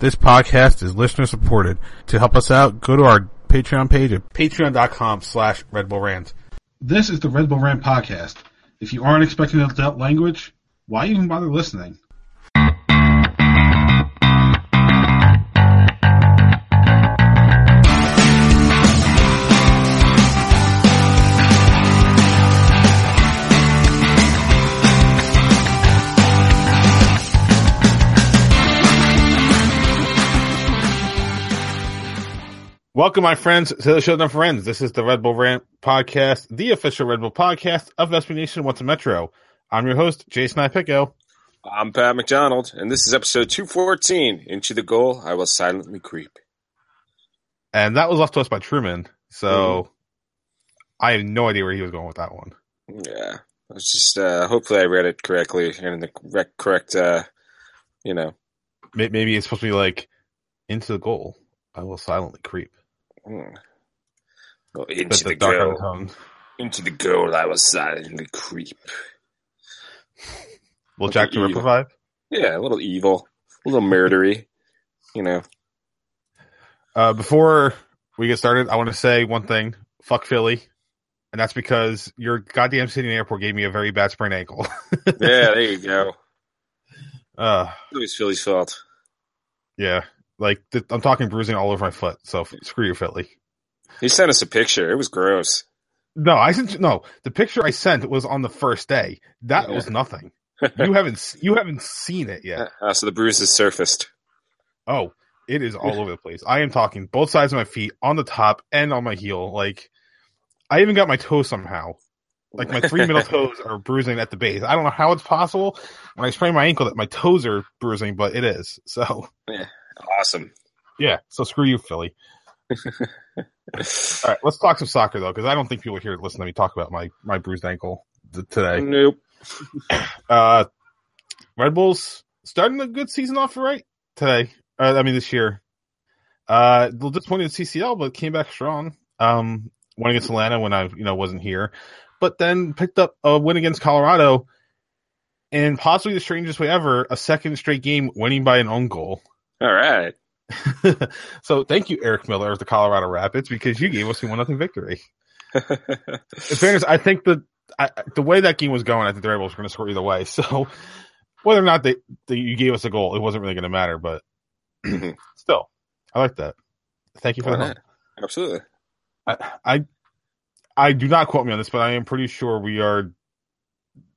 This podcast is listener supported. To help us out, go to our Patreon page at patreon.com slash Red Bull Rant. This is the Red Bull Rant podcast. If you aren't expecting adult language, why even bother listening? Welcome, my friends, to the show, no friends. This is the Red Bull Rant podcast, the official Red Bull podcast of SB Nation Once a Metro. I'm your host, Jason Ipico. I'm Pat McDonald, and this is episode 214. Into the goal, I will silently creep. And that was left to us by Truman, so mm. I have no idea where he was going with that one. Yeah, I was just, uh, hopefully I read it correctly and in the correct, uh, you know. Maybe it's supposed to be like, into the goal, I will silently creep. Hmm. Well, into the, the goal. Into the girl, I was silently creep. Will Jack the Ripper vibe? Yeah, a little evil, a little murdery, you know. Uh, before we get started, I want to say one thing. Fuck Philly. And that's because your goddamn city airport gave me a very bad sprained ankle. yeah, there you go. Uh, it was Philly's fault. Yeah. Like th- I'm talking bruising all over my foot. So f- screw you, Philly. He sent us a picture. It was gross. No, I sent no. The picture I sent was on the first day. That yeah. was nothing. you haven't you haven't seen it yet. Uh, so the bruise has surfaced. Oh, it is all over the place. I am talking both sides of my feet, on the top and on my heel. Like I even got my toe somehow. Like my three middle toes are bruising at the base. I don't know how it's possible when I sprain my ankle that my toes are bruising, but it is. So yeah. Awesome. Yeah. So screw you, Philly. All right, let's talk some soccer though, because I don't think people here listen to me talk about my my bruised ankle th- today. Nope. Uh, Red Bulls starting a good season off right today. Uh, I mean this year. Uh, a little disappointed in CCL, but came back strong. Um, won against Atlanta when I you know wasn't here, but then picked up a win against Colorado, and possibly the strangest way ever, a second straight game winning by an own goal. All right. so thank you, Eric Miller of the Colorado Rapids, because you gave us a one nothing victory. In fairness, I think the I, the way that game was going, I think the Red Bulls were going to score either way. So whether or not they, they you gave us a goal, it wasn't really going to matter. But mm-hmm. still, I like that. Thank you for that. Absolutely. I, I I do not quote me on this, but I am pretty sure we are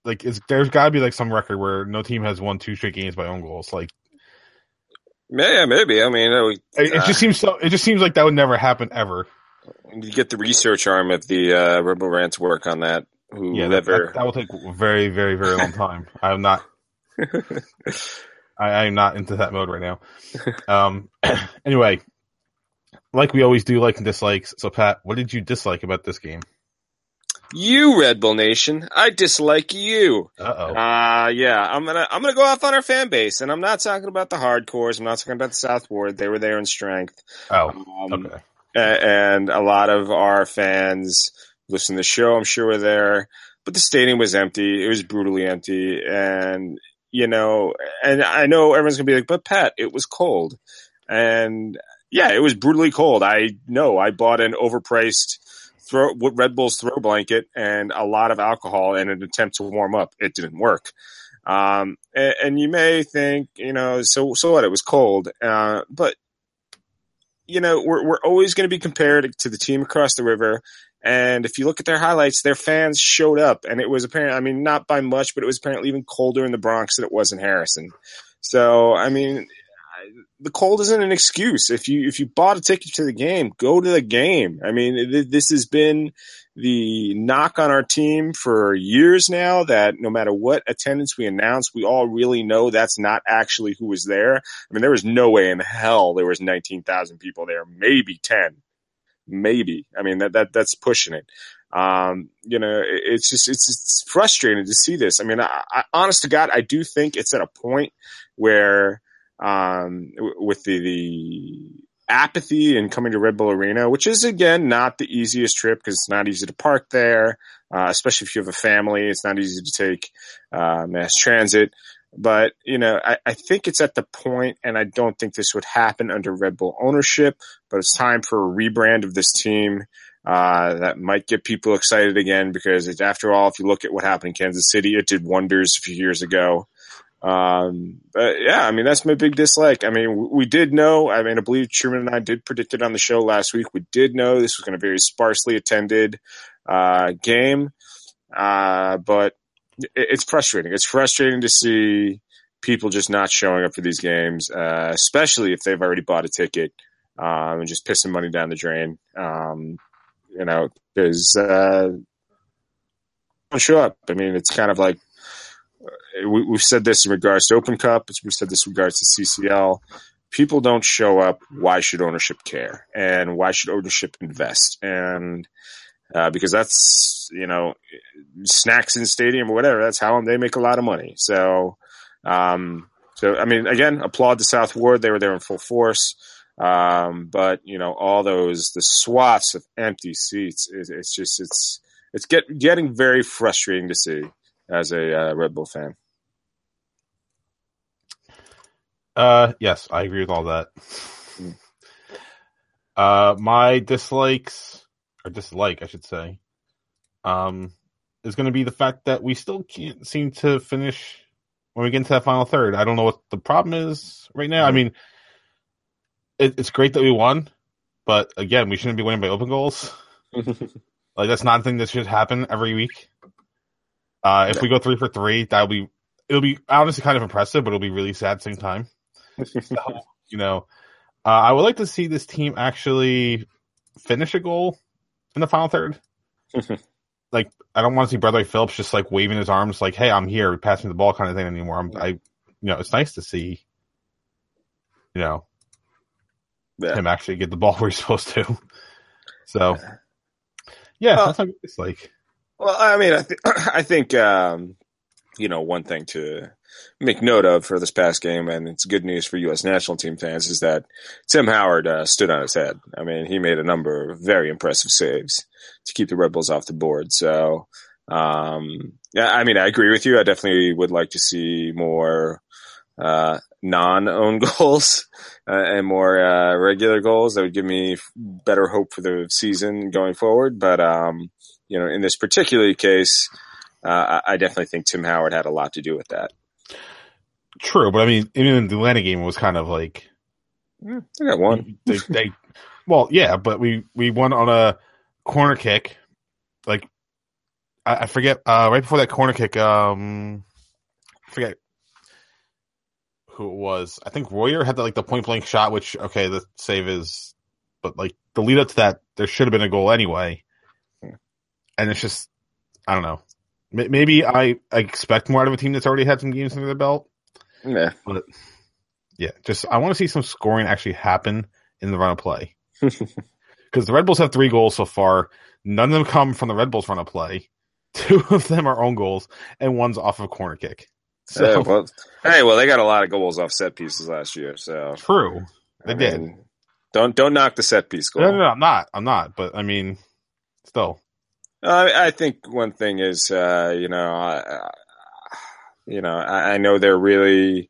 like there's got to be like some record where no team has won two straight games by own goals. Like yeah, maybe. I mean, uh, it, it, just seems so. It just seems like that would never happen ever. You get the research arm of the uh, Rebel Rants work on that. Who yeah, that, that, that, will take very, very, very long time. I'm not. I, am not into that mode right now. Um. anyway, like we always do, like and dislikes. So, Pat, what did you dislike about this game? You, Red Bull Nation, I dislike you. Uh-oh. Uh yeah, I'm gonna I'm gonna go off on our fan base, and I'm not talking about the hardcores. I'm not talking about the South Ward. They were there in strength. Oh, um, okay. And a lot of our fans listen to the show. I'm sure were there, but the stadium was empty. It was brutally empty, and you know, and I know everyone's gonna be like, "But Pat, it was cold," and yeah, it was brutally cold. I know. I bought an overpriced throw Red Bull's throw blanket and a lot of alcohol in an attempt to warm up. It didn't work. Um, and, and, you may think, you know, so so what? It was cold, uh, but you know, we're we're always going to be compared to the team across the river. And if you look at their highlights, their fans showed up, and it was apparent. I mean, not by much, but it was apparently even colder in the Bronx than it was in Harrison. So, I mean, the cold isn't an excuse. If you if you bought a ticket to the game, go to the game. I mean, th- this has been the knock on our team for years now. That no matter what attendance we announce, we all really know that's not actually who was there. I mean, there was no way in hell there was nineteen thousand people there. Maybe ten, maybe. I mean, that that that's pushing it. Um, you know, it's just it's, it's frustrating to see this. I mean, I, I, honest to God, I do think it's at a point where um, with the, the apathy and coming to Red Bull Arena, which is again not the easiest trip because it's not easy to park there, uh, especially if you have a family. It's not easy to take uh, mass transit. But, you know, I, I think it's at the point, and I don't think this would happen under Red Bull ownership, but it's time for a rebrand of this team. Uh, that might get people excited again because it's, after all, if you look at what happened in Kansas City, it did wonders a few years ago. Um, but yeah, I mean, that's my big dislike. I mean, we did know, I mean, I believe Truman and I did predict it on the show last week. We did know this was going to be a very sparsely attended, uh, game. Uh, but it's frustrating. It's frustrating to see people just not showing up for these games, uh, especially if they've already bought a ticket, um, and just pissing money down the drain. Um, you know, because, uh, don't show up. I mean, it's kind of like, we, have said this in regards to Open Cup. We've said this in regards to CCL. People don't show up. Why should ownership care? And why should ownership invest? And uh, because that's you know snacks in stadium or whatever. That's how they make a lot of money. So, um, so I mean, again, applaud the South Ward. They were there in full force. Um, but you know, all those the swaths of empty seats. It, it's just it's it's get getting very frustrating to see as a uh, Red Bull fan. Uh, yes, I agree with all that. Mm. Uh, my dislikes or dislike, I should say, um, is going to be the fact that we still can't seem to finish when we get into that final third. I don't know what the problem is right now. I mm-hmm. mean, it, it's great that we won, but again, we shouldn't be winning by open goals. like that's not a thing that should happen every week. Uh, if we go three for three, that'll be it'll be honestly kind of impressive, but it'll be really sad at the same time. so, you know, uh, I would like to see this team actually finish a goal in the final third. like, I don't want to see Bradley Phillips just like waving his arms, like, "Hey, I'm here, pass me the ball," kind of thing anymore. I'm, I, you know, it's nice to see, you know, yeah. him actually get the ball where he's supposed to. So, yeah, well, that's how it's like. Well, I mean, I, th- I think um, you know one thing to make note of for this past game, and it's good news for U.S. national team fans, is that Tim Howard uh, stood on his head. I mean, he made a number of very impressive saves to keep the Red Bulls off the board. So, um, yeah, I mean, I agree with you. I definitely would like to see more uh, non-own goals uh, and more uh, regular goals. That would give me better hope for the season going forward. But um, you know, in this particular case, uh, I definitely think Tim Howard had a lot to do with that. True, but I mean, even the Atlanta game was kind of like yeah, I got one. They, they, well, yeah, but we we won on a corner kick. Like I, I forget uh, right before that corner kick. Um, I forget who it was. I think Royer had the, like the point blank shot, which okay, the save is, but like the lead up to that, there should have been a goal anyway. And it's just, I don't know. Maybe I, I expect more out of a team that's already had some games under the belt. Yeah. But yeah, just I want to see some scoring actually happen in the run of play. Because the Red Bulls have three goals so far. None of them come from the Red Bulls run of play. Two of them are own goals, and one's off of a corner kick. So, yeah, well, hey, well, they got a lot of goals off set pieces last year. So true, they I did. Mean, don't don't knock the set piece goal. No, no, no, I'm not. I'm not. But I mean, still. I, I think one thing is, uh, you know, I, you know, I, I know they're really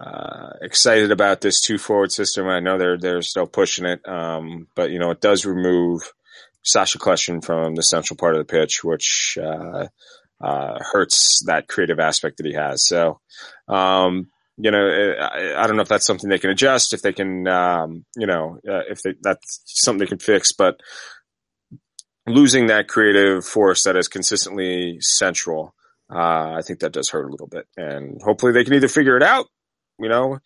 uh, excited about this two forward system. I know they're they're still pushing it, um, but you know, it does remove Sacha Kljestan from the central part of the pitch, which uh, uh, hurts that creative aspect that he has. So, um, you know, I, I, don't know if that's something they can adjust, if they can, um, you know, uh, if they, that's something they can fix, but losing that creative force that is consistently central, uh, I think that does hurt a little bit. And hopefully they can either figure it out, you know,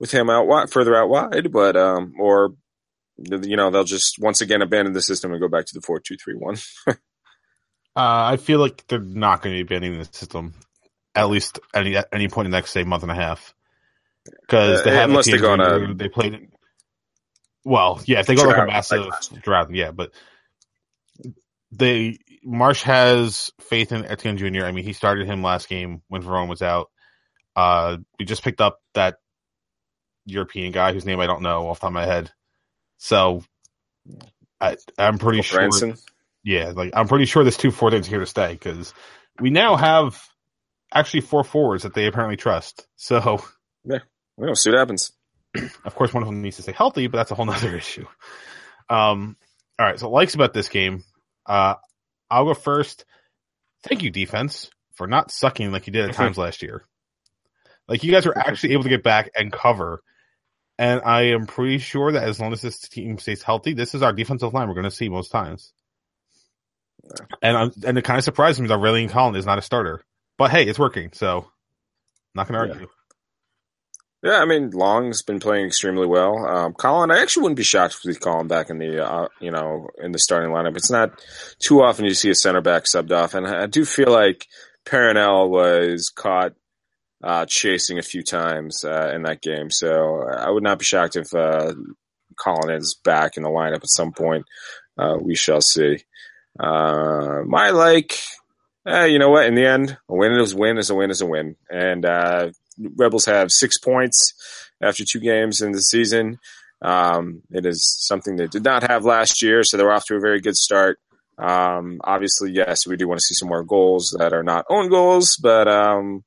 with him out wide, further out wide, but, um, or, you know, they'll just once again abandon the system and go back to the four two three one. Uh, I feel like they're not going to be abandoning the system at least any at any point in the next say month and a half because uh, they have unless they go on a they played. It, well, yeah, if they go like a massive like drought, yeah, but they Marsch has faith in Etienne Jr. I mean, he started him last game when Veron was out. Uh, we just picked up that European guy whose name I don't know off the top of my head. So I, am pretty sure. Branson? Yeah, like I'm pretty sure this two four is here to stay because we now have actually four forwards that they apparently trust. So yeah, We'll see what happens. of course, one of them needs to stay healthy, but that's a whole nother issue. Um, all right. So likes about this game. Uh, I'll go first. Thank you, defense, for not sucking like you did at times last year. Like you guys were actually able to get back and cover. And I am pretty sure that as long as this team stays healthy, this is our defensive line we're going to see most times. And I'm, and it kind of surprised me that Aurelien Collin is not a starter. But hey, it's working, so not going to argue. Yeah, I mean, Long's been playing extremely well. Um, Collin, I actually wouldn't be shocked to see Collin back in the, uh, you know, in the starting lineup. It's not too often you see a center back subbed off, and I do feel like Paranel was caught uh, chasing a few times uh, in that game. So I would not be shocked if uh, Collin is back in the lineup at some point. Uh, we shall see. Uh, my like, eh, you know what? In the end, a win is a win is a win is a win, and uh, Rebels have six points after two games in the season. Um, it is something they did not have last year, so they're off to a very good start. Um, obviously, yes, we do want to see some more goals that are not own goals, but um,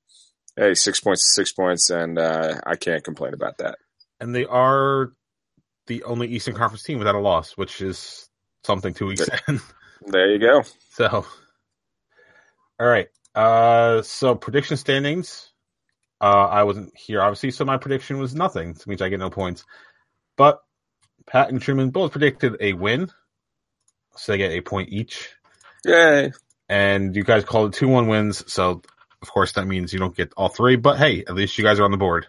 hey, six points six points, and uh, I can't complain about that. And they are the only Eastern Conference team without a loss, which is something two weeks in. There you go. So, all right. Uh, so prediction standings. Uh, I wasn't here obviously, so my prediction was nothing, which means I get no points. But Pat and Truman both predicted a win, so they get a point each. Yay! And you guys called it two one wins, so of course that means you don't get all three. But hey, at least you guys are on the board.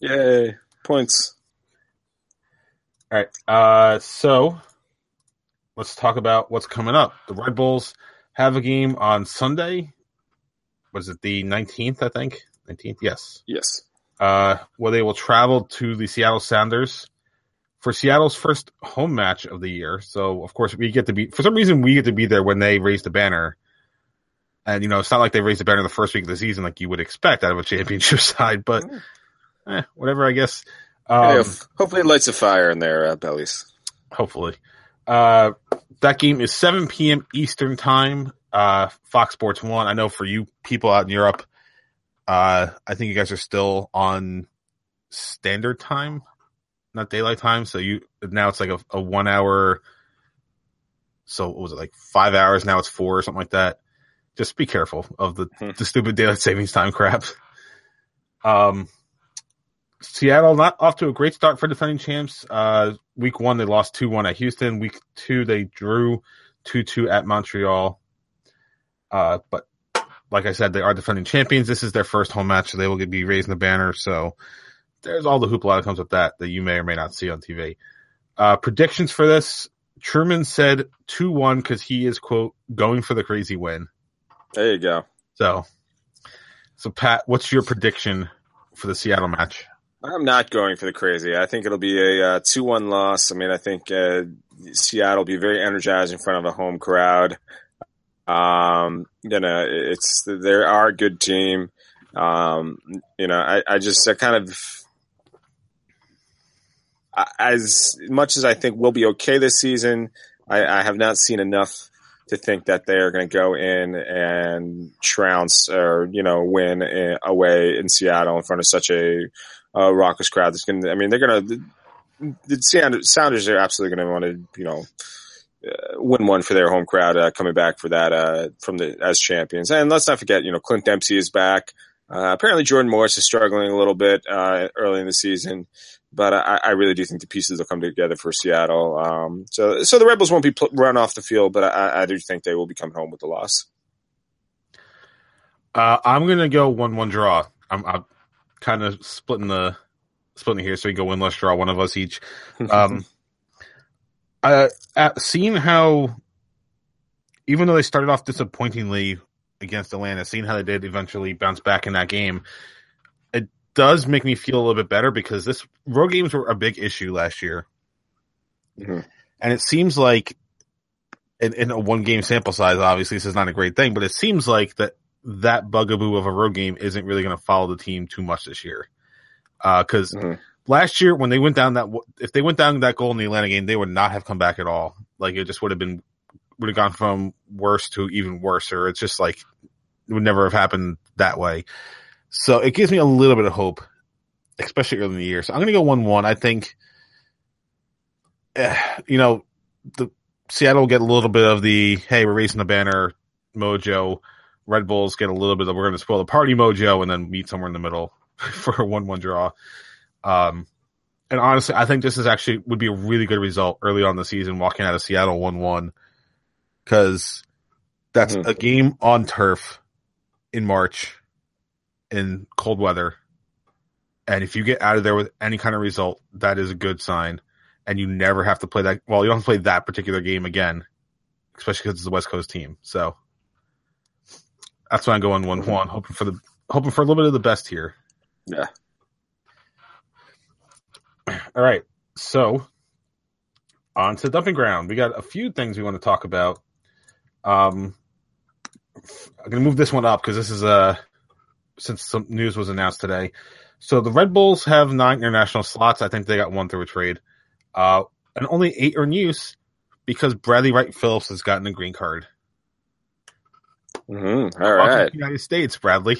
Yay! Points. All right. Uh, so let's talk about what's coming up. The Red Bulls have a game on Sunday. Was it the 19th, I think? 19th, yes. Yes. Uh, where they will travel to the Seattle Sounders for Seattle's first home match of the year. So, of course, we get to be, for some reason, we get to be there when they raise the banner. And, you know, it's not like they raised the banner the first week of the season like you would expect out of a championship side, but eh, whatever, I guess. Um, Yeah, hopefully, it lights a fire in their uh, bellies. hopefully. Uh, that game is 7 p.m. Eastern time. Uh, Fox Sports One. I know for you people out in Europe, uh, I think you guys are still on standard time, not daylight time. So you now it's like a, a one hour. So what was it like five hours? Now it's four or something like that. Just be careful of the Hmm. the stupid daylight savings time crap. Um, Seattle not off to a great start for defending champs. Uh, week one they lost two one at Houston. Week two they drew two two at Montreal. Uh, but like I said, they are defending champions. This is their first home match, so they will be raising the banner. So there's all the hoopla that comes with that that you may or may not see on TV. Uh, predictions for this: Truman said two one because he is quote going for the crazy win. There you go. So, so Pat, what's your prediction for the Seattle match? I'm not going for the crazy. I think it'll be a uh, two-one loss. I mean, I think uh, Seattle will be very energized in front of a home crowd. Um, you know, it's they are a good team. Um, you know, I, I just I kind of as much as I think we'll be okay this season, I, I have not seen enough to think that they are going to go in and trounce or you know win uh, away in Seattle in front of such a uh, raucous crowd. That's going. I mean, they're going to. The Sounders, are absolutely going to want to, you know, win one for their home crowd uh, coming back for that uh, from the as champions. And let's not forget, you know, Clint Dempsey is back. Uh, apparently, Jordan Morris is struggling a little bit uh, early in the season, but I, I really do think the pieces will come together for Seattle. Um, so, so the Rebels won't be pl- run off the field, but I, I do think they will be coming home with the loss. Uh, I'm gonna go one one draw. I'm, I'm kind of splitting the splitting here, so we go win less draw, one of us each. Um, uh, at, seeing how, even though they started off disappointingly against Atlanta, seeing how they did eventually bounce back in that game, it does make me feel a little bit better because this road games were a big issue last year, Mhm. and it seems like in, in a one game sample size, obviously this is not a great thing, but it seems like that that bugaboo of a road game isn't really going to follow the team too much this year. Because Mhm. Last year when they went down that if they went down that goal in the Atlanta game, they would not have come back at all. Like it just would have been would have gone from worse to even worse, or it's just like it would never have happened that way. So it gives me a little bit of hope, especially early in the year. So I'm going to go one one. I think, eh, you know, the Seattle will get a little bit of the hey, we're raising the banner mojo. Red Bulls get a little bit of we're going to spoil the party mojo, and then meet somewhere in the middle for a one one draw. Um, and honestly, I think this is actually would be a really good result early on the season, walking out of Seattle one one, because that's Mhm. a game on turf in March in cold weather. And if you get out of there with any kind of result, that is a good sign. And you never have to play that. Well, you don't have to play that particular game again, especially because it's a West Coast team. So that's why I'm going one one, hoping for the hoping for a little bit of the best here. Yeah. All right. So on to dumping ground. We got a few things we want to talk about. Um, I'm gonna move this one up because this is uh since some news was announced today. So the Red Bulls have nine international slots. I think they got one through a trade. Uh, and only eight are in use because Bradley Wright Phillips has gotten a green card. hmm All to the United States, Bradley.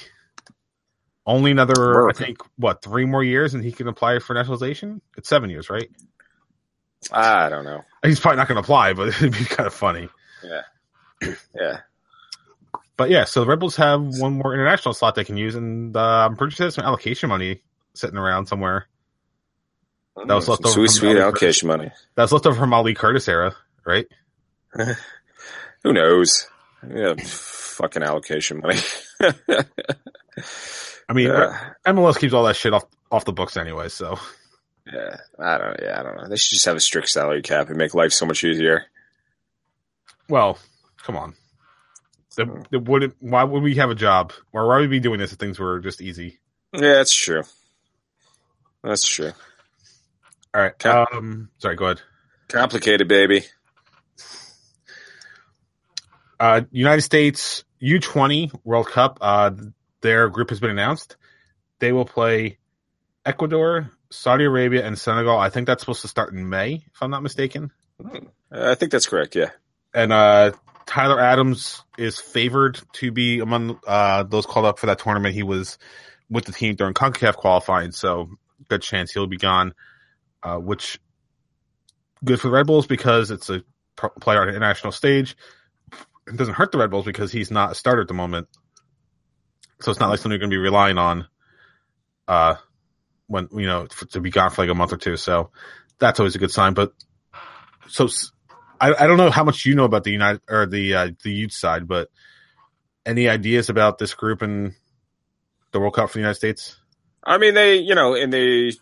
Only another, Work. I think, what, three more years and he can apply for naturalization? It's seven years, right? I don't know. He's probably not going to apply, but it'd be kind of funny. Yeah. Yeah. But yeah, so the Rebels have one more international slot they can use, and uh, I'm pretty sure there's some allocation money sitting around somewhere. That was left Some over sweet, sweet allocation money. That's left over from Ali Curtis era, right? Who knows? Yeah, fucking allocation money. I mean. MLS keeps all that shit off off the books anyway, so yeah, I don't. Yeah, I don't know. They should just have a strict salary cap and make life so much easier. well, come on. The, the would why would we have a job, or why would we be doing this if things were just easy? Yeah, that's true. That's true. All right. Cap- Um, sorry. Go ahead. Complicated, baby. Uh, United States U20 World Cup. Uh, their group has been announced. They will play Ecuador, Saudi Arabia, and Senegal. I think that's supposed to start in May, if I'm not mistaken. Uh, I think that's correct. Yeah. And uh, Tyler Adams is favored to be among uh, those called up for that tournament. He was with the team during CONCACAF qualifying, so good chance he'll be gone. Uh, which good for the Red Bulls because it's a pro- player on an international stage. It doesn't hurt the Red Bulls because he's not a starter at the moment. So it's not like something you're going to be relying on, uh, when you know for, to be gone for like a month or two. So that's always a good sign. But so I don't know how much you know about the United or the uh, the youth side, but any ideas about this group and the World Cup for the United States? I mean, they, you know, in the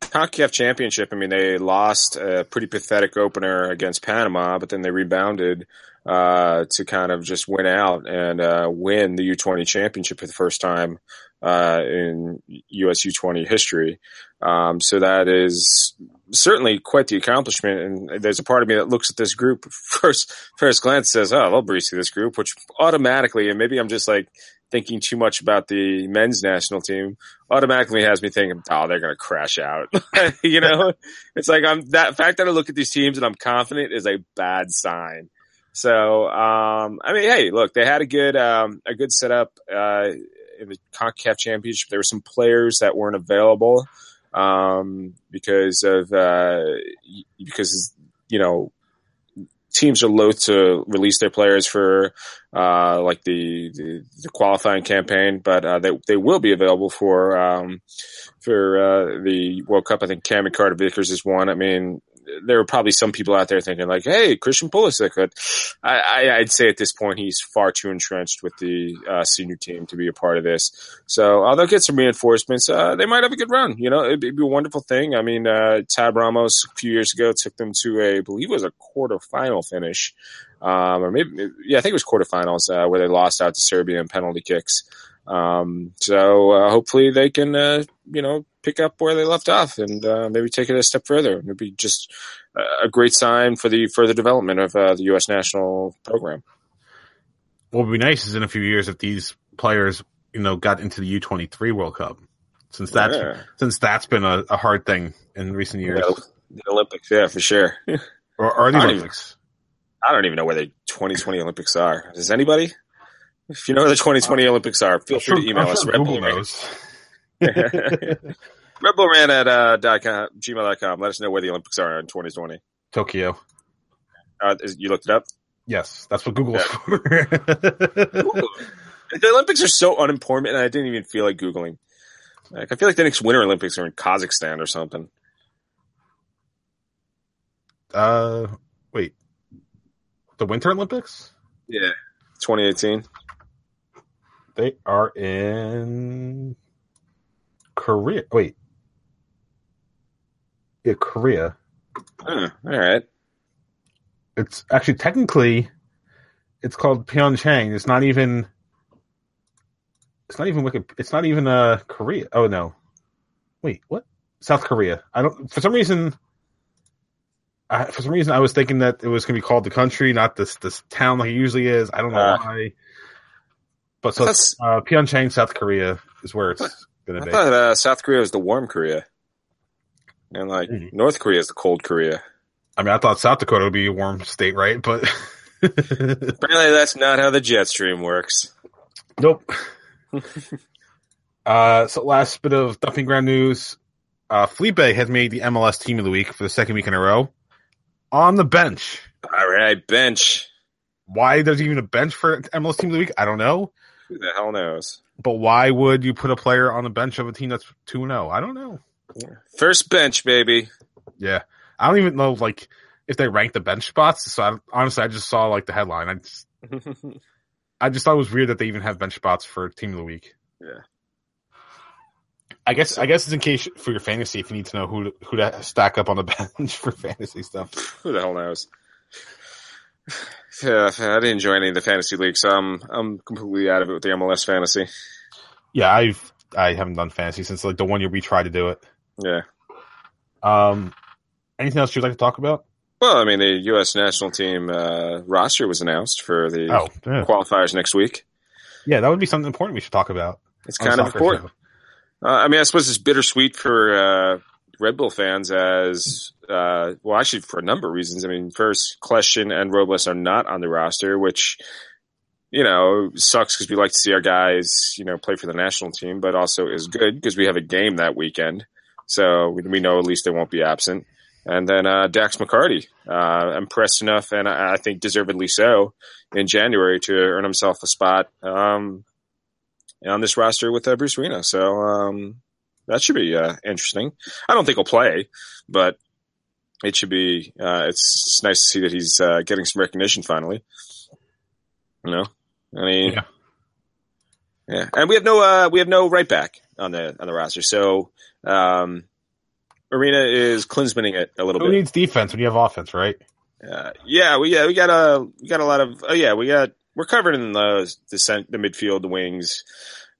CONCACAF championship, I mean, they lost a pretty pathetic opener against Panama, but then they rebounded uh, to kind of just win out and uh, win the U20 championship for the first time uh, in US U20 history. Um, so that is certainly quite the accomplishment. And there's a part of me that looks at this group first, first glance says, "Oh, they'll breeze through this group," which automatically, and maybe I'm just like thinking too much about the men's national team automatically has me thinking, oh, they're going to crash out. you know, it's like I'm that fact that I look at these teams and I'm confident is a bad sign. So, um, I mean, hey, look, they had a good, um, a good setup, uh, in the CONCACAF championship. There were some players that weren't available, um, because of, uh, because, you know, teams are loath to release their players for uh, like the, the, the qualifying campaign, but uh, they they will be available for um, for uh, the World Cup. I think Cameron Carter Vickers is one. I mean, there are probably some people out there thinking like, "Hey, Christian Pulisic." But I, I, I'd say at this point he's far too entrenched with the uh, senior team to be a part of this. So uh, they'll get some reinforcements. Uh, they might have a good run. You know, it'd, be- it'd be a wonderful thing. I mean, uh, Tab Ramos a few years ago took them to a, I believe it was a quarterfinal finish, um, or maybe, yeah, I think it was quarterfinals uh, where they lost out to Serbia in penalty kicks. Um, so uh, hopefully they can, uh, you know, pick up where they left off and uh, maybe take it a step further. It'd be just a- great sign for the further development of uh, the U.S. national program. What would be nice is in a few years if these players, you know, got into the U23 World Cup, since that's Yeah. since that's been a, a hard thing in recent years, Yeah, the Olympics, yeah, for sure. or, the Olympics. I don't even know where the 2020 Olympics are. Does anybody? If you know where the 2020 Olympics are, feel free to email I'm us. sure Red Google Bull Ran. knows. Red Bull Ran at uh, dot com, gmail.com. Let us know where the Olympics are in 2020. Tokyo. Uh, is- you looked it up? Yes, that's what Google's Yeah. for. The Olympics are so unimportant, and I didn't even feel like Googling. Like, I feel like the next Winter Olympics are in Kazakhstan or something. uh, wait, the Winter Olympics? Yeah. 2018. They are in Korea. Wait, yeah, Korea. Huh, all right. It's actually technically, it's called Pyeongchang. It's not even. It's not even Wiki. It's not even uh Korea. Oh no, wait, what? South Korea. I don't. For some reason, I, for some reason, I was thinking that it was going to be called the country, not this this town like it usually is. I don't know Uh. why. But so uh, Pyeongchang, South Korea, is where it's going to be. thought uh, South Korea was the warm Korea. And like Mhm. North Korea is the cold Korea. I mean, I thought South Dakota would be a warm state, right? But Apparently, that's not how the jet stream works. Nope. uh, so last bit of dumping ground news. Uh, Felipe has made the MLS team of the week for the second week in a row on the bench. All right, bench. Why there's even a bench for MLS team of the week? I don't know. Who the hell knows? But why would you put a player on the bench of a team that's 2 0? I don't know. First bench, baby. Yeah. I don't even know, like, if they rank the bench spots. So I, honestly, I just saw, like, the headline. I just, I just thought it was weird that they even have bench spots for team of the week. Yeah. I guess I guess it's in case for your fantasy if you need to know who to, who to stack up on the bench for fantasy stuff. Who the hell knows? Yeah, I didn't enjoy any of the fantasy leagues, so I'm I'm completely out of it with the MLS fantasy. Yeah, I've I haven't done fantasy since like the one year we tried to do it. Yeah. Um, anything else you'd like to talk about? Well, I mean, the U.S. national team uh, roster was announced for the Oh, yeah. qualifiers next week. yeah, that would be something important we should talk about. It's kind of important. Uh, I mean, I suppose it's bittersweet for uh, Red Bull fans, as uh, well, actually for a number of reasons. I mean, first, Kljestan and Robles are not on the roster, which you know sucks because we like to see our guys, you know, play for the national team, but also is good because we have a game that weekend, so we, know at least they won't be absent. And then uh, Dax McCarty, uh, impressed enough, and I, I think deservedly so, in January to earn himself a spot um, on this roster with uh, Bruce Arena. So um, that should be uh, interesting. I don't think he'll play, but it should be. Uh, it's, it's nice to see that he's uh, getting some recognition finally. You know, I mean, Yeah. yeah. and we have no uh, we have no right back on the on the roster, so um, Arena is Klinsmaning it a little Who bit. Who needs defense when you have offense, right? Uh, yeah, we yeah we got a we got a lot of oh yeah we got we're covered in the the, cent, the midfield, the wings,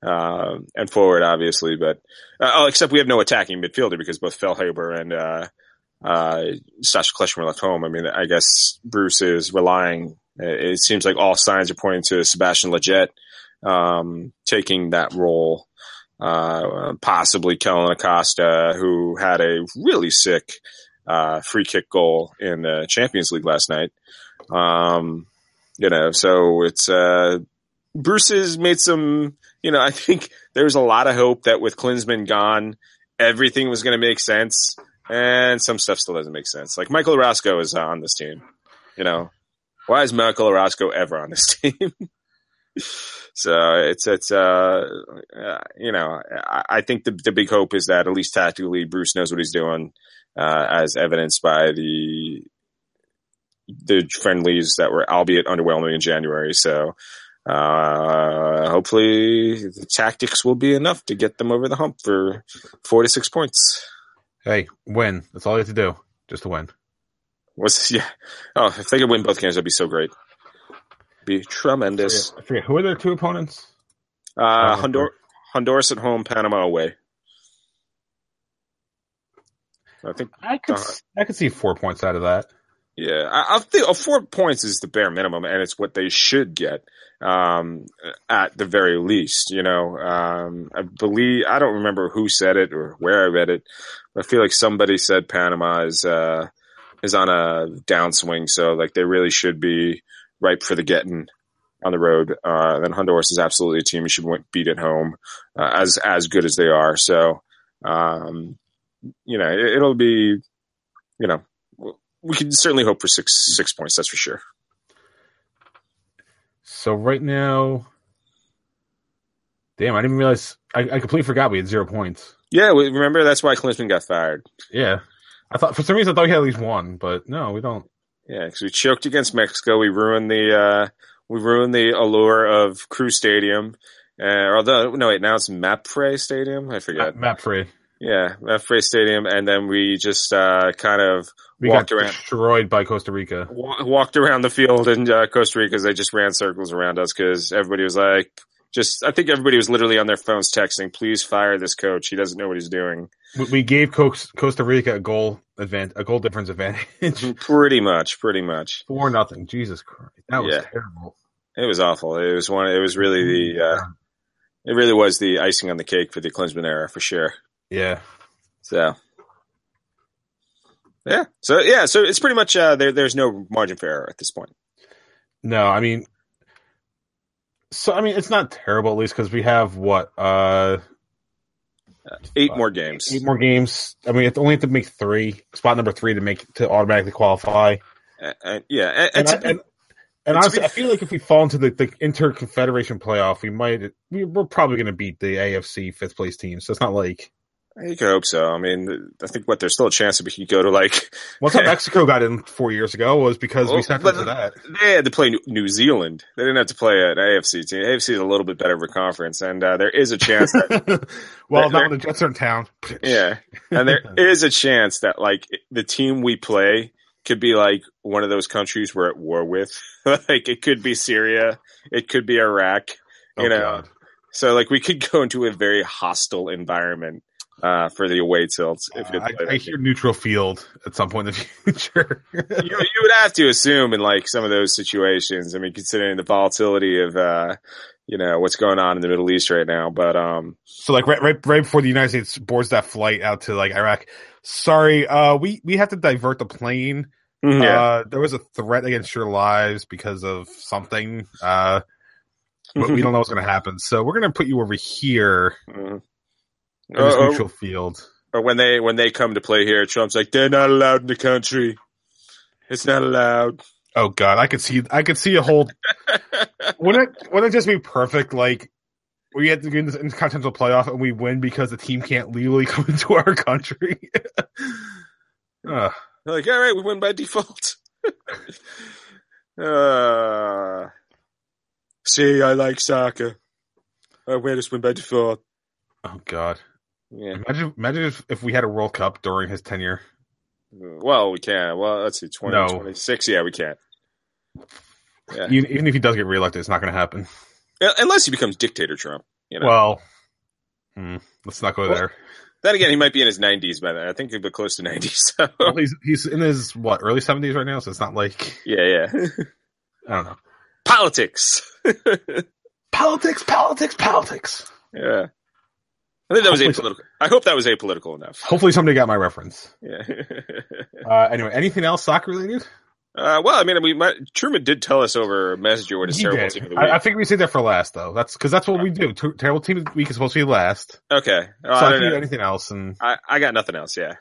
uh, and forward obviously, but uh, oh except we have no attacking midfielder because both Feilhaber and uh, uh, Sacha Kljestan left home. I mean, I guess Bruce is relying. It seems like all signs are pointing to Sebastian Lletget um, taking that role. Uh, possibly Kellyn Acosta, who had a really sick uh, free kick goal in the Champions League last night. Um, you know, so it's uh, Bruce has made some. You know, I think there's a lot of hope that with Klinsmann gone, everything was going to make sense, and some stuff still doesn't make sense. Like Michael Orozco is on this team. You know, why is Michael Orozco ever on this team? so it's it's uh, uh you know I, I think the the big hope is that at least tactically Bruce knows what he's doing, uh, as evidenced by the the friendlies that were albeit underwhelming in January. So uh, hopefully the tactics will be enough to get them over the hump for four to six points. Hey, win. That's all you have to do. Just to win. Was yeah. Oh, if they could win both games, that'd be so great. Be tremendous. I forget, who are their two opponents? Uh, Hondur- Honduras at home, Panama away. I think, I could Uh, I could see four points out of that. Yeah, I, I think uh, four points is the bare minimum, and it's what they should get um, at the very least. You know, um, I believe I don't remember who said it or where I read it, but I feel like somebody said Panama is uh, is on a downswing, so like they really should be ripe for the getting on the road. Uh, then Honduras is absolutely a team you should beat at home, uh, as as good as they are. So, um, you know, it, will be, you know, we can certainly hope for six six points. That's for sure. So right now, damn, I didn't realize. I, I completely forgot we had zero points. Yeah, we, remember that's why Klinsmann got fired. Yeah, I thought for some reason I thought we had at least one, but no, we don't. Yeah, because we choked against Mexico. We ruined the uh, we ruined the allure of Crew Stadium. Uh, although no, wait, now it's Mapfre Stadium. I forget. Mapfre. Yeah, Mapfre Stadium, and then we just uh, kind of we walked got around, destroyed by Costa Rica. Walked around the field in uh, Costa Rica they just ran circles around us because everybody was like, just I think everybody was literally on their phones texting, "Please fire this coach. He doesn't know what he's doing." We gave Costa Rica a goal advantage, a goal difference advantage. pretty much, pretty much. Four nothing. Jesus Christ, that was yeah. terrible. It was awful. It was one. It was really the. Uh, it really was the icing on the cake for the Klinsmann era for sure. Yeah. So. Yeah. So yeah. So it's pretty much uh, there. There's no margin for error at this point. No, I mean, so I mean, it's not terrible at least because we have what uh, eight more games. Eight more games. I mean, it's only have to make three. Spot number three to make to automatically qualify. Uh, uh, yeah, and, and, and, and, and honestly, be, I feel like if we fall into the, the interconfederation playoff, we might we're probably going to beat the AFC fifth place team. So it's not like you can hope so. I mean, I think what there's still a chance that we could go to like. What Mexico got in four years ago was because well, we sent them to that. They had to play New Zealand. They didn't have to play an AFC team. AFC is a little bit better of a conference, and uh, there is a chance that. well, not when the Jets are in town. yeah, and there is a chance that like the team we play could be like one of those countries we're at war with. like it could be Syria, it could be Iraq. You oh, know. God. So like we could go into a very hostile environment uh, for the away tilts. If uh, I, I hear neutral field at some point in the future. you, you, would have to assume in like some of those situations. I mean, considering the volatility of uh, you know what's going on in the Middle East right now. But um, so like right right right before the United States boards that flight out to like Iraq, sorry, uh, we we have to divert the plane. Mm-hmm. Yeah. Uh, there was a threat against your lives because of something. Uh, but we don't know what's going to happen. So we're going to put you over here. Mm-hmm this uh, neutral field. Or when they when they come to play here, Trump's like, they're not allowed in the country. It's not allowed. Oh God, I could see I could see a whole. wouldn't it wouldn't it just be perfect? Like we had to get in the continental playoff and we win because the team can't legally come into our country. uh. Like, all right, we win by default. uh, see, I like soccer. I win us win by default. Oh God. Yeah. Imagine, imagine if, if we had a World Cup during his tenure. Well, we can't. Well, let's see, 2026. No. Yeah, we can't. Yeah. Even, even if he does get reelected, it's not going to happen. Unless he becomes dictator Trump. You know? Well, hmm, let's not go well, there. Then again, he might be in his 90s by then. I think he'll be close to 90. So. Well, he's, he's in his, what, early 70s right now? So it's not like. Yeah, yeah. I don't know. Politics. politics, politics, politics. Yeah. I think that was apolitical. I hope that was apolitical enough. Hopefully, somebody got my reference. Yeah. uh, anyway, anything else soccer related? Uh, well, I mean, we might, Truman did tell us over Messenger what his he terrible did. team of the week. I, I think we say that for last, though. That's because that's what we do. Ter- terrible team of the week is supposed to be last. Okay. Uh, so I, I anything else, and I, I got nothing else. Yeah.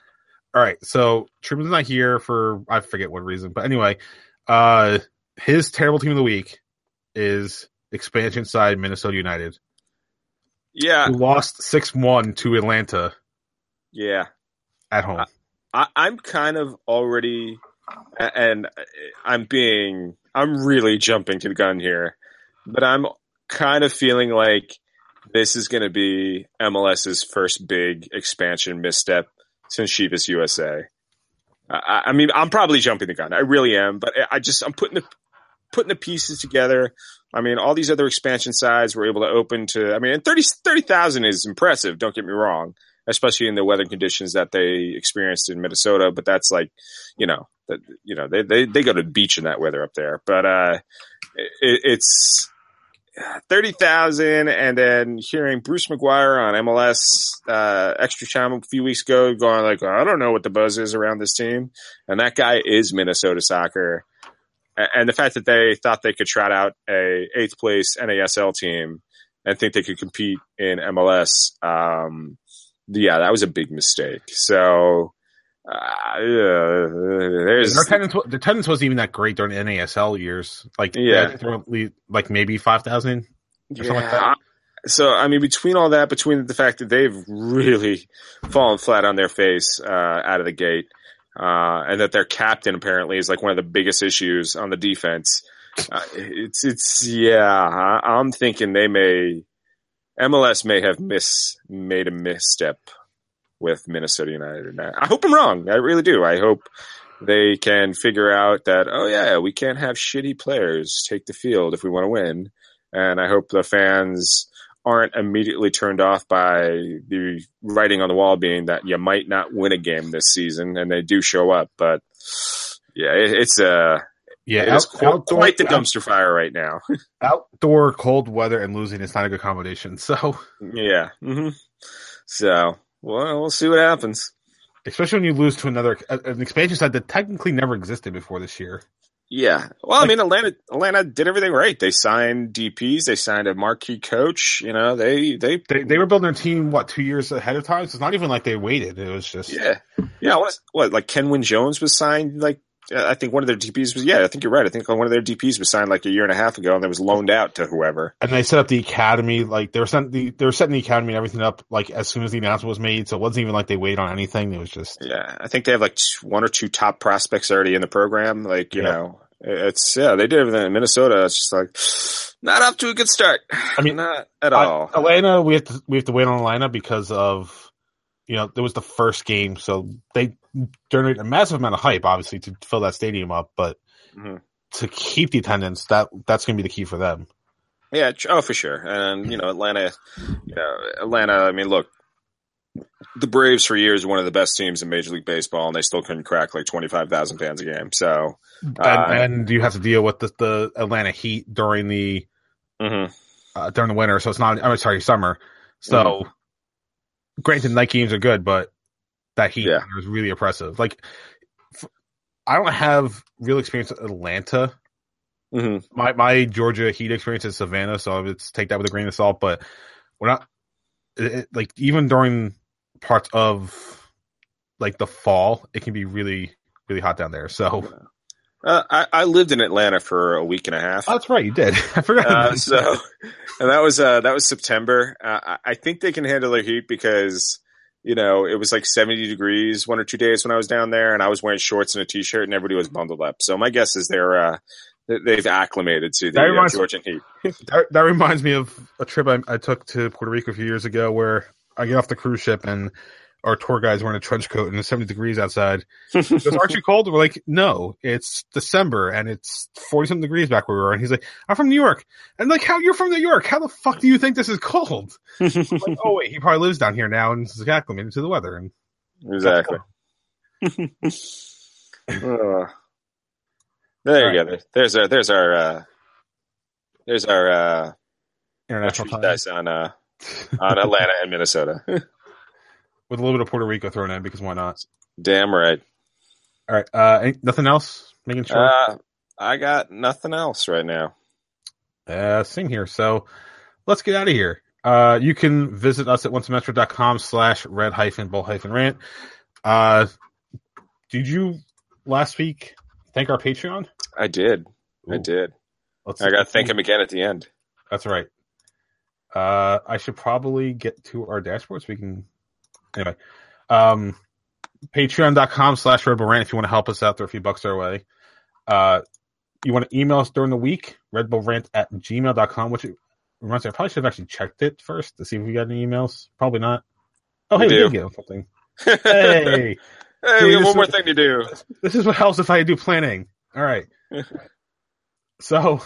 All right. So Truman's not here for I forget what reason, but anyway, uh, his terrible team of the week is expansion side Minnesota United. Yeah. Who lost 6 1 to Atlanta. Yeah. At home. I, I'm kind of already, and I'm being, I'm really jumping to the gun here, but I'm kind of feeling like this is going to be MLS's first big expansion misstep since Chivas USA. I, I, mean, I'm probably jumping the gun. I really am, but I just I'm putting the putting the pieces together. I mean, all these other expansion sides were able to open to, I mean, 30, 30,000 is impressive. Don't get me wrong, especially in the weather conditions that they experienced in Minnesota. But that's like, you know, that, you know, they, they, they go to the beach in that weather up there. But, uh, it, it's, 30,000 and then hearing Bruce McGuire on MLS uh, extra time a few weeks ago going like I don't know what the buzz is around this team and that guy is Minnesota soccer and the fact that they thought they could trot out a eighth place NASL team and think they could compete in MLS, um, yeah, that was a big mistake. So, uh, there's their attendance, the attendance wasn't even that great during the NASL years. Like, Yeah. yeah, like maybe five thousand. something like that. So I mean, between all that, between the fact that they've really fallen flat on their face uh, out of the gate, uh, and that their captain apparently is like one of the biggest issues on the defense, uh, it's it's yeah. I, I'm thinking they may MLS may have miss made a misstep with Minnesota United, and I hope I'm wrong. I really do. I hope they can figure out that oh yeah, we can't have shitty players take the field if we want to win, and I hope the fans aren't immediately turned off by the writing on the wall being that you might not win a game this season, and they do show up. But yeah, it, it's uh, Yeah, it is out- qu- outdoor- quite the dumpster fire right now. outdoor cold weather and losing is not a good combination. So, yeah. hmm So well, we'll see what happens. especially when you lose to another an expansion side that technically never existed before this year. Yeah. Well, I mean, Atlanta, Atlanta did everything right. They signed DPs. They signed a marquee coach. You know, they, they, They they were building their team what two years ahead of time. So it's not even like they waited. It was just yeah, yeah. What, what, like Kenwyne Jones was signed like, I think one of their DPs was, yeah, I think you're right. I think one of their DPs was signed like a year and a half ago and then was loaned out to whoever. and they set up the academy like they were setting the they were setting the academy and everything up like as soon as the announcement was made. So it wasn't even like they waited on anything. It was just Yeah. I think they have like one or two top prospects already in the program. Like, you Yeah. know, it's, yeah, they did everything in Minnesota. It's just like, not up to a good start. I mean, not at I- all. Atlanta, we have to we have to wait on Atlanta because of you know it was the first game, so they generated a massive amount of hype, obviously, to fill that stadium up. But Mhm. to keep the attendance, that that's going to be the key for them. Yeah, oh for sure. And you know, Atlanta, you know, Atlanta. I mean, look, the Braves for years were one of the best teams in Major League Baseball, and they still couldn't crack like twenty five thousand fans a game. So, And, Uh, and you have to deal with the, the Atlanta Heat during the mhm. uh, during the winter, so it's not. I'm sorry, summer. So, Mm-hmm. granted, night games are good, but that Heat Yeah. is really oppressive. Like, f- I don't have real experience at Atlanta. Mhm. my my Georgia Heat experience is Savannah, so let's take that with a grain of salt. But we're not it, like even during parts of like the fall, it can be really really hot down there. So uh, I, I lived in Atlanta for a week and a half. oh, that's right, you did. I forgot. Uh, so, and that was uh, that was September. Uh, I- I think they can handle their heat because you know it was like seventy degrees one or two days when I was down there, and I was wearing shorts and a t-shirt, and everybody was bundled up. So my guess is they're uh, they- they've acclimated to the uh, reminds- Georgian heat. that, that reminds me of a trip I, I took to Puerto Rico a few years ago, where I get off the cruise ship and our tour guide's wearing a trench coat and it's 70 degrees outside. Goes, aren't you cold? We're like, no, it's December and it's 40 something degrees back where we were. And he's like, I'm from New York. And like, how you're from New York? How the fuck do you think this is cold? Like, oh wait, he probably lives down here now and is acclimated to the weather. And exactly. Uh, there you All go. There's our there's our uh, there's our uh, international time on uh, on Atlanta and Minnesota. With a little bit of Puerto Rico thrown in because why not? Damn right. All right. Uh, nothing else? Making sure. Uh, I got nothing else right now. uh, same here. So let's get out of here. Uh, you can visit us at oncametro.com slash red hyphen bull hyphen rant. Uh, did you last week thank our Patreon? I did. I did. Let's, I got to thank him again at the end. That's right. Uh, I should probably get to our dashboard so we can. Anyway, um, patreon.com slash red bull rant if you want to help us out, throw a few bucks our way. Uh, you want to email us during the week, redbullrant at gmail.com, which reminds me, I probably should have actually checked it first to see if we got any emails. Probably not. Oh, We hey, we, do. did get something. Hey, Hey, we have one more is- thing to do. this is what helps if I do planning. All right. so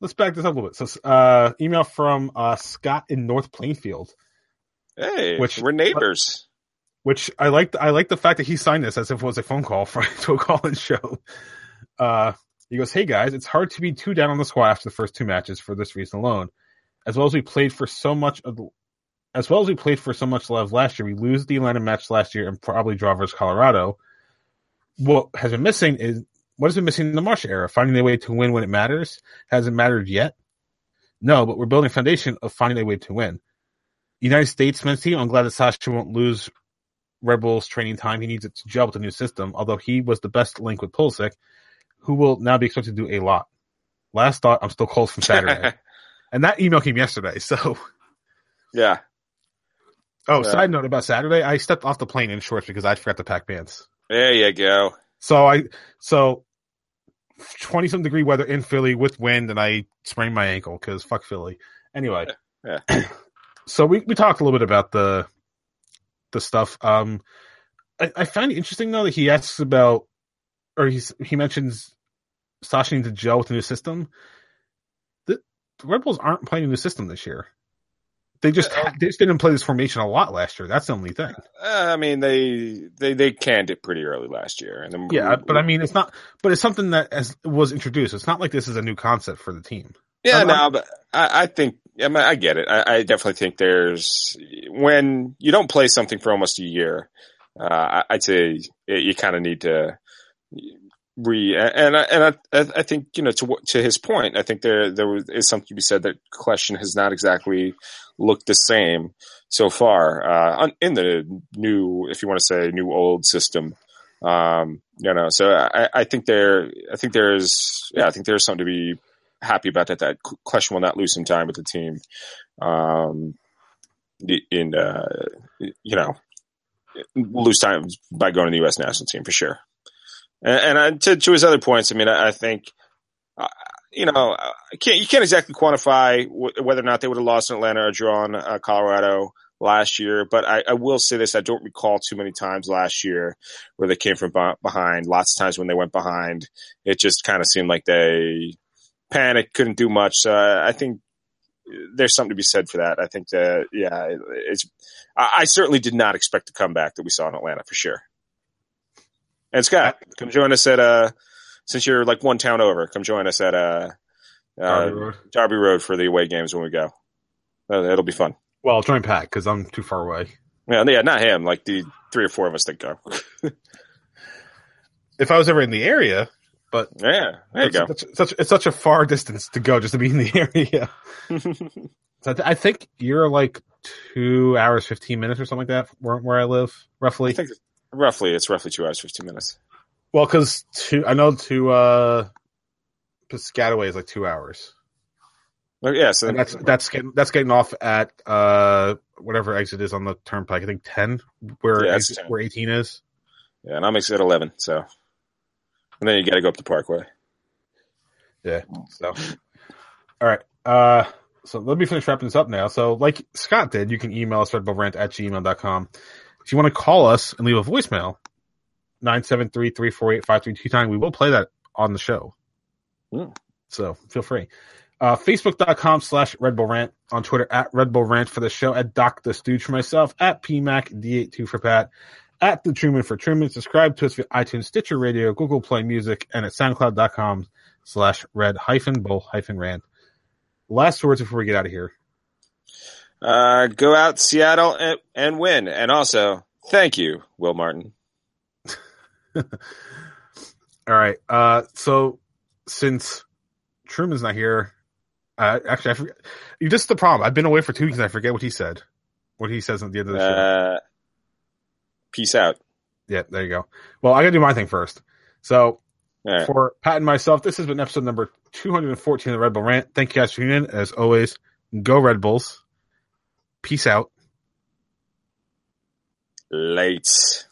let's back this up a little bit. So, uh, email from uh, Scott in North Plainfield, Hey, Which- we're neighbors. which I like. I like the fact that he signed this as if it was a phone call for, to a call-in show. Uh, he goes, "Hey guys, it's hard to be too down on the squad after the first two matches for this reason alone. As well as we played for so much of, the, as well as we played for so much love last year, we lose the Atlanta match last year and probably draw versus Colorado. What has been missing is what has been missing in the Marsch era? Finding a way to win when it matters hasn't mattered yet. No, but we're building a foundation of finding a way to win. United States men's team. I'm glad that Sacha won't lose Red Bull's training time. He needs it to gel with the new system. Although he was the best link with Pulisic, who will now be expected to do a lot. Last thought. I'm still cold from Saturday, and that email came yesterday. So yeah. Oh, Yeah. side note about Saturday, I stepped off the plane in shorts because I forgot to pack pants. There you go. So I so twenty some degree weather in Philly with wind, and I sprained my ankle because fuck Philly. Anyway, Yeah. so we we talked a little bit about the the stuff. Um, I, I find it interesting though that he asks about, or he's he mentions Sacha needs to gel with the new system. The, the Red Bulls aren't playing a new system this year. They just Uh, they just didn't play this formation a lot last year. That's the only thing. Uh, I mean, they they they canned it pretty early last year, and then Yeah, but I mean, it's not. But it's something that has, was introduced. It's not like this is a new concept for the team. Yeah, I'm- no, but I, I think I, mean, I get it. I, I definitely think there's when you don't play something for almost a year. Uh, I- I'd say you kind of need to re and I, and I, I think you know to to his point, I think there there is something to be said that Kljestan has not exactly looked the same so far uh, in the new, if you want to say new old system. Um, you know, so I, I think there, I think there's, yeah, I think there's something to be happy about that. That Kljestan will not lose some time with the team. Um, in, uh, you know, lose time by going to the U.S. national team for sure. And, and I, to, to his other points, I mean, I, I think, uh, you know, can't, you can't exactly quantify w- whether or not they would have lost in Atlanta or drawn uh, Colorado last year, but I, I will say this: I don't recall too many times last year where they came from behind. Lots of times when they went behind, it just kind of seemed like they panicked, couldn't do much. So I, I think there's something to be said for that. I think that yeah, it- it's. I, I certainly did not expect the comeback that we saw in Atlanta for sure. And Scott, come join us at uh, since you're like one town over, come join us at uh, uh Derby Road. Derby Road for the away games when we go. Uh, it'll be fun. Well, join Pat because I'm too far away. Yeah, yeah, not him. Like the three or four of us that go. If I was ever in the area, but Yeah, there you it's, go. It's, such it's such a far distance to go just to be in the area. So I, th- I think you're like two hours fifteen minutes or something like that where, where I live roughly. I think roughly it's roughly two hours fifteen minutes. well, because I know to uh, Piscataway is like two hours. Well, yeah, so And that's that's getting that's getting off at uh whatever exit is on the turnpike. I think ten, where Yeah, that's exit- 10. where eighteen is. yeah, and I'm at eleven. So, and then you got to go up the Parkway. Yeah. So, all right. Uh, so let me finish wrapping this up now. So, like Scott did, you can email us at rant at gmail.com. If you want to call us and leave a voicemail, 973 348 5329, we will play that on the show. Hmm. So feel free. Uh, Facebook.com slash Red Bull Rant. On Twitter at Red Bull Rant for the show. At Doc the Stooge for myself. At PMAC D82 for Pat. At The Truman for Truman. Subscribe to us via iTunes, Stitcher Radio, Google Play Music, and at SoundCloud.com slash Red hyphen Bull hyphen Rant. Last words before we get out of here. Uh, go out Seattle and, and win, and also thank you, Will Martin. All right. Uh, so since Truman's not here, uh, actually, I forget. You just the problem. I've been away for two weeks and I forget what he said. What he says at the end of the show. Peace out. Yeah, there you go. Well, I gotta do my thing first. So right. for Pat and myself, this has been episode number 214 of the Red Bull Rant. Thank you guys for tuning in. As always, go Red Bulls. Peace out. Late.